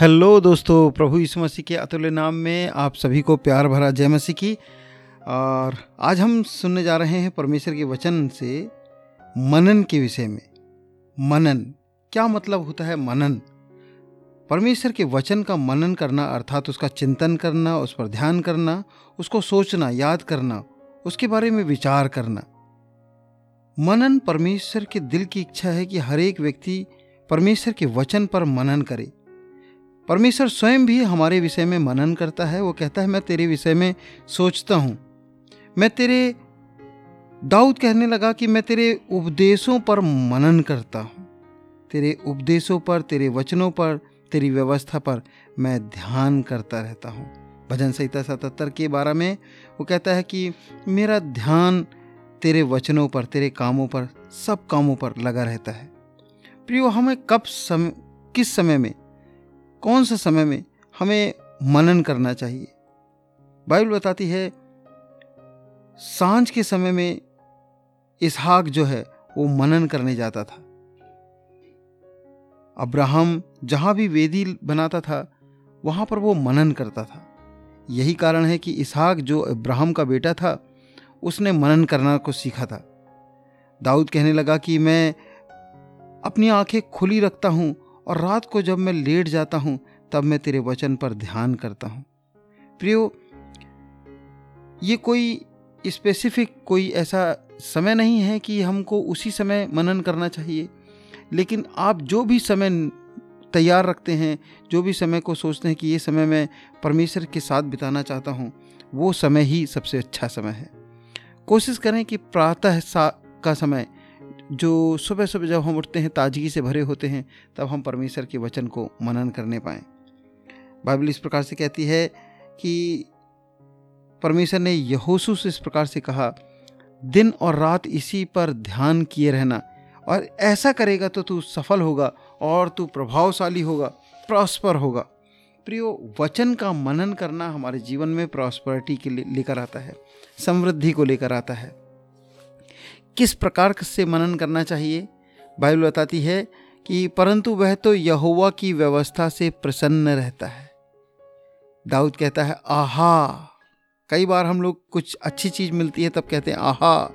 Hello दोस्तों, प्रभु यीशु मसीह के अतुल्य नाम में आप सभी को प्यार भरा जय मसीह की। और आज हम सुनने जा रहे हैं परमेश्वर के वचन से मनन के विषय में। मनन, क्या मतलब होता है मनन? परमेश्वर के वचन का मनन करना, अर्थात उसका चिंतन करना, उस पर ध्यान करना, उसको सोचना, याद करना, उसके बारे में विचार करना। मनन परमेश्वर के दिल की इच्छा है कि हर एक व्यक्ति परमेश्वर के वचन पर मनन करे। परमेश्वर स्वयं भी हमारे विषय में मनन करता है। वो कहता है, मैं तेरे विषय में सोचता हूँ। मैं तेरे दाऊद कहने लगा कि, मैं तेरे उपदेशों पर मनन करता हूँ। तेरे उपदेशों पर, तेरे वचनों पर, तेरी व्यवस्था पर मैं ध्यान करता रहता हूँ। भजन संहिता सतहत्तर के बारे में वो कहता है कि, मेरा ध्यान तेरे वचनों पर, तेरे कामों पर, सब कामों पर लगा रहता है। प्रियो, हमें कब समय किस समय में कौन से समय में हमें मनन करना चाहिए? बाइबल बताती है, साँझ के समय में इसहाक जो है, वो मनन करने जाता था। अब्राहम जहाँ भी वेदी बनाता था, वहाँ पर वो मनन करता था। यही कारण है कि इसहाक जो अब्राहम का बेटा था, उसने मनन करना को सीखा था। दाऊद कहने लगा कि मैं अपनी आँखें खुली रखता हूँ और रात को जब मैं लेट जाता हूँ, तब मैं तेरे वचन पर ध्यान करता हूँ। प्रियो, ये कोई स्पेसिफिक कोई ऐसा समय नहीं है कि हमको उसी समय मनन करना चाहिए। लेकिन आप जो भी समय तैयार रखते हैं, जो भी समय को सोचते हैं कि ये समय मैं परमेश्वर के साथ बिताना चाहता हूँ, वो समय ही सबसे अच्छा समय है। कोशिश करें कि प्रातः का समय जो सुबह सुबह जब हम उठते हैं, ताजगी से भरे होते हैं, तब हम परमेश्वर के वचन को मनन करने पाएँ। बाइबल इस प्रकार से कहती है कि परमेश्वर ने यहोसू से इस प्रकार से कहा, दिन और रात इसी पर ध्यान किए रहना, और ऐसा करेगा तो तू सफल होगा, और तू प्रभावशाली होगा, प्रॉस्पर होगा। प्रियो, वचन का मनन करना हमारे जीवन में प्रॉस्परिटी के लिए लेकर आता है, समृद्धि को लेकर आता है। किस प्रकार से मनन करना चाहिए? बाइबल बताती है कि परंतु वह तो यहोवा की व्यवस्था से प्रसन्न रहता है। दाऊद कहता है, आहा, कई बार हम लोग कुछ अच्छी चीज़ मिलती है तब कहते हैं, आहा।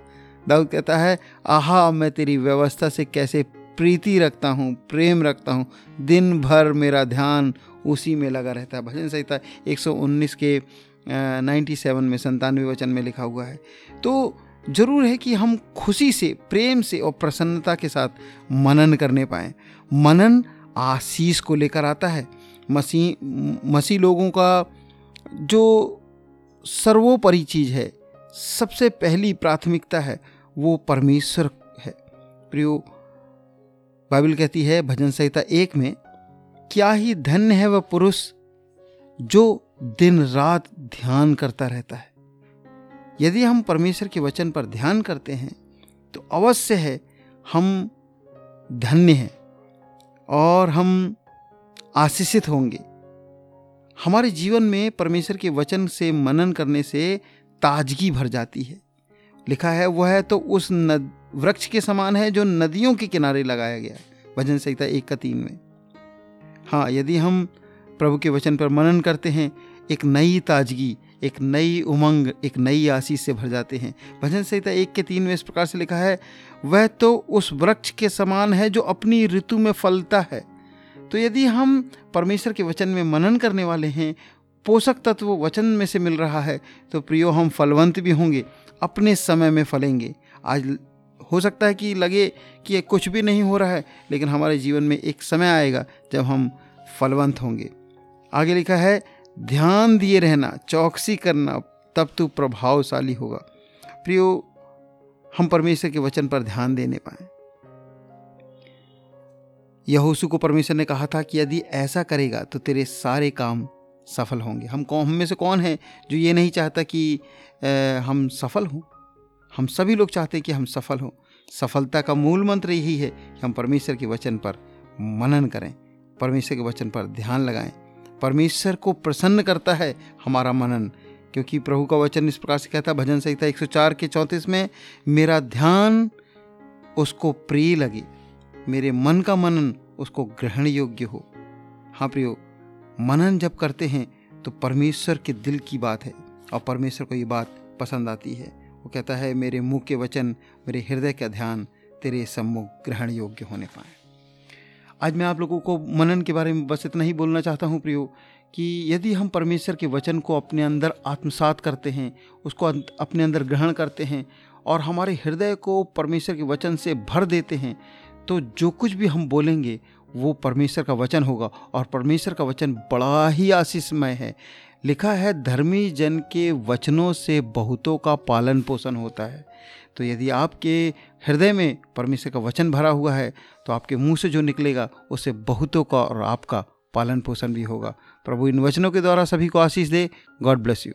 दाऊद कहता है, आहा, मैं तेरी व्यवस्था से कैसे प्रीति रखता हूँ, प्रेम रखता हूँ, दिन भर मेरा ध्यान उसी में लगा रहता है। भजन संहिता 119 के नाइन्टी सेवन में संतानवे वचन में लिखा हुआ है। तो ज़रूर है कि हम खुशी से, प्रेम से और प्रसन्नता के साथ मनन करने पाए। मनन आशीष को लेकर आता है। मसीह मसीह लोगों का जो सर्वोपरि चीज़ है, सबसे पहली प्राथमिकता है, वो परमेश्वर है। प्रियो, बाइबल कहती है, भजन संहिता एक में, क्या ही धन्य है वह पुरुष जो दिन रात ध्यान करता रहता है। यदि हम परमेश्वर के वचन पर ध्यान करते हैं तो अवश्य है हम धन्य हैं और हम आशीषित होंगे। हमारे जीवन में परमेश्वर के वचन से मनन करने से ताजगी भर जाती है। लिखा है, वह है तो उस नद, वृक्ष के समान है जो नदियों के किनारे लगाया गया भजन संहिता एक का तीन में। हाँ यदि हम प्रभु के वचन पर मनन करते हैं, एक नई ताजगी एक नई उमंग, एक नई आशीष से भर जाते हैं। भजन संहिता एक के तीन में इस प्रकार से लिखा है, वह तो उस वृक्ष के समान है जो अपनी ऋतु में फलता है। तो यदि हम परमेश्वर के वचन में मनन करने वाले हैं, पोषक तत्व वचन में से मिल रहा है तो प्रियो, हम फलवंत भी होंगे, अपने समय में फलेंगे। आज हो सकता है कि लगे कि ये कुछ भी नहीं हो रहा है, लेकिन हमारे जीवन में एक समय आएगा जब हम फलवंत होंगे। आगे लिखा है ध्यान दिए रहना चौकसी करना तब तू प्रभावशाली होगा। प्रियो हम परमेश्वर के वचन पर ध्यान देने पाए यहोसू को परमेश्वर ने कहा था कि यदि ऐसा करेगा तो तेरे सारे काम सफल होंगे। हम कौन हम में से कौन है जो ये नहीं चाहता कि ए, हम सफल हों? हम सभी लोग चाहते हैं कि हम सफल हों। सफलता का मूल मंत्र यही है कि हम परमेश्वर के वचन पर मनन करें परमेश्वर के वचन पर ध्यान लगाएँ। परमेश्वर को प्रसन्न करता है हमारा मनन। क्योंकि प्रभु का वचन इस प्रकार से कहता है, भजन संहिता 104 के चौंतीस में, मेरा ध्यान उसको प्रिय लगे, मेरे मन का मनन उसको ग्रहण योग्य हो। हाँ प्रियो, मनन जब करते हैं तो परमेश्वर के दिल की बात है, और परमेश्वर को ये बात पसंद आती है। वो कहता है, मेरे मुँह के वचन, मेरे हृदय का ध्यान तेरे सम्मुख ग्रहण योग्य होने पाए। आज मैं आप लोगों को मनन के बारे में बस इतना ही बोलना चाहता हूँ, प्रियो, कि यदि हम परमेश्वर के वचन को अपने अंदर आत्मसात करते हैं, उसको अपने अंदर ग्रहण करते हैं, और हमारे हृदय को परमेश्वर के वचन से भर देते हैं तो जो कुछ भी हम बोलेंगे, वो परमेश्वर का वचन होगा, और परमेश्वर का वचन बड़ा ही आशीषमय है। लिखा है, धर्मी जन के वचनों से बहुतों का पालन पोषण होता है। तो यदि आपके हृदय में परमेश्वर का वचन भरा हुआ है तो आपके मुँह से जो निकलेगा, उससे बहुतों का और आपका पालन पोषण भी होगा। प्रभु इन वचनों के द्वारा सभी को आशीष दे। God bless you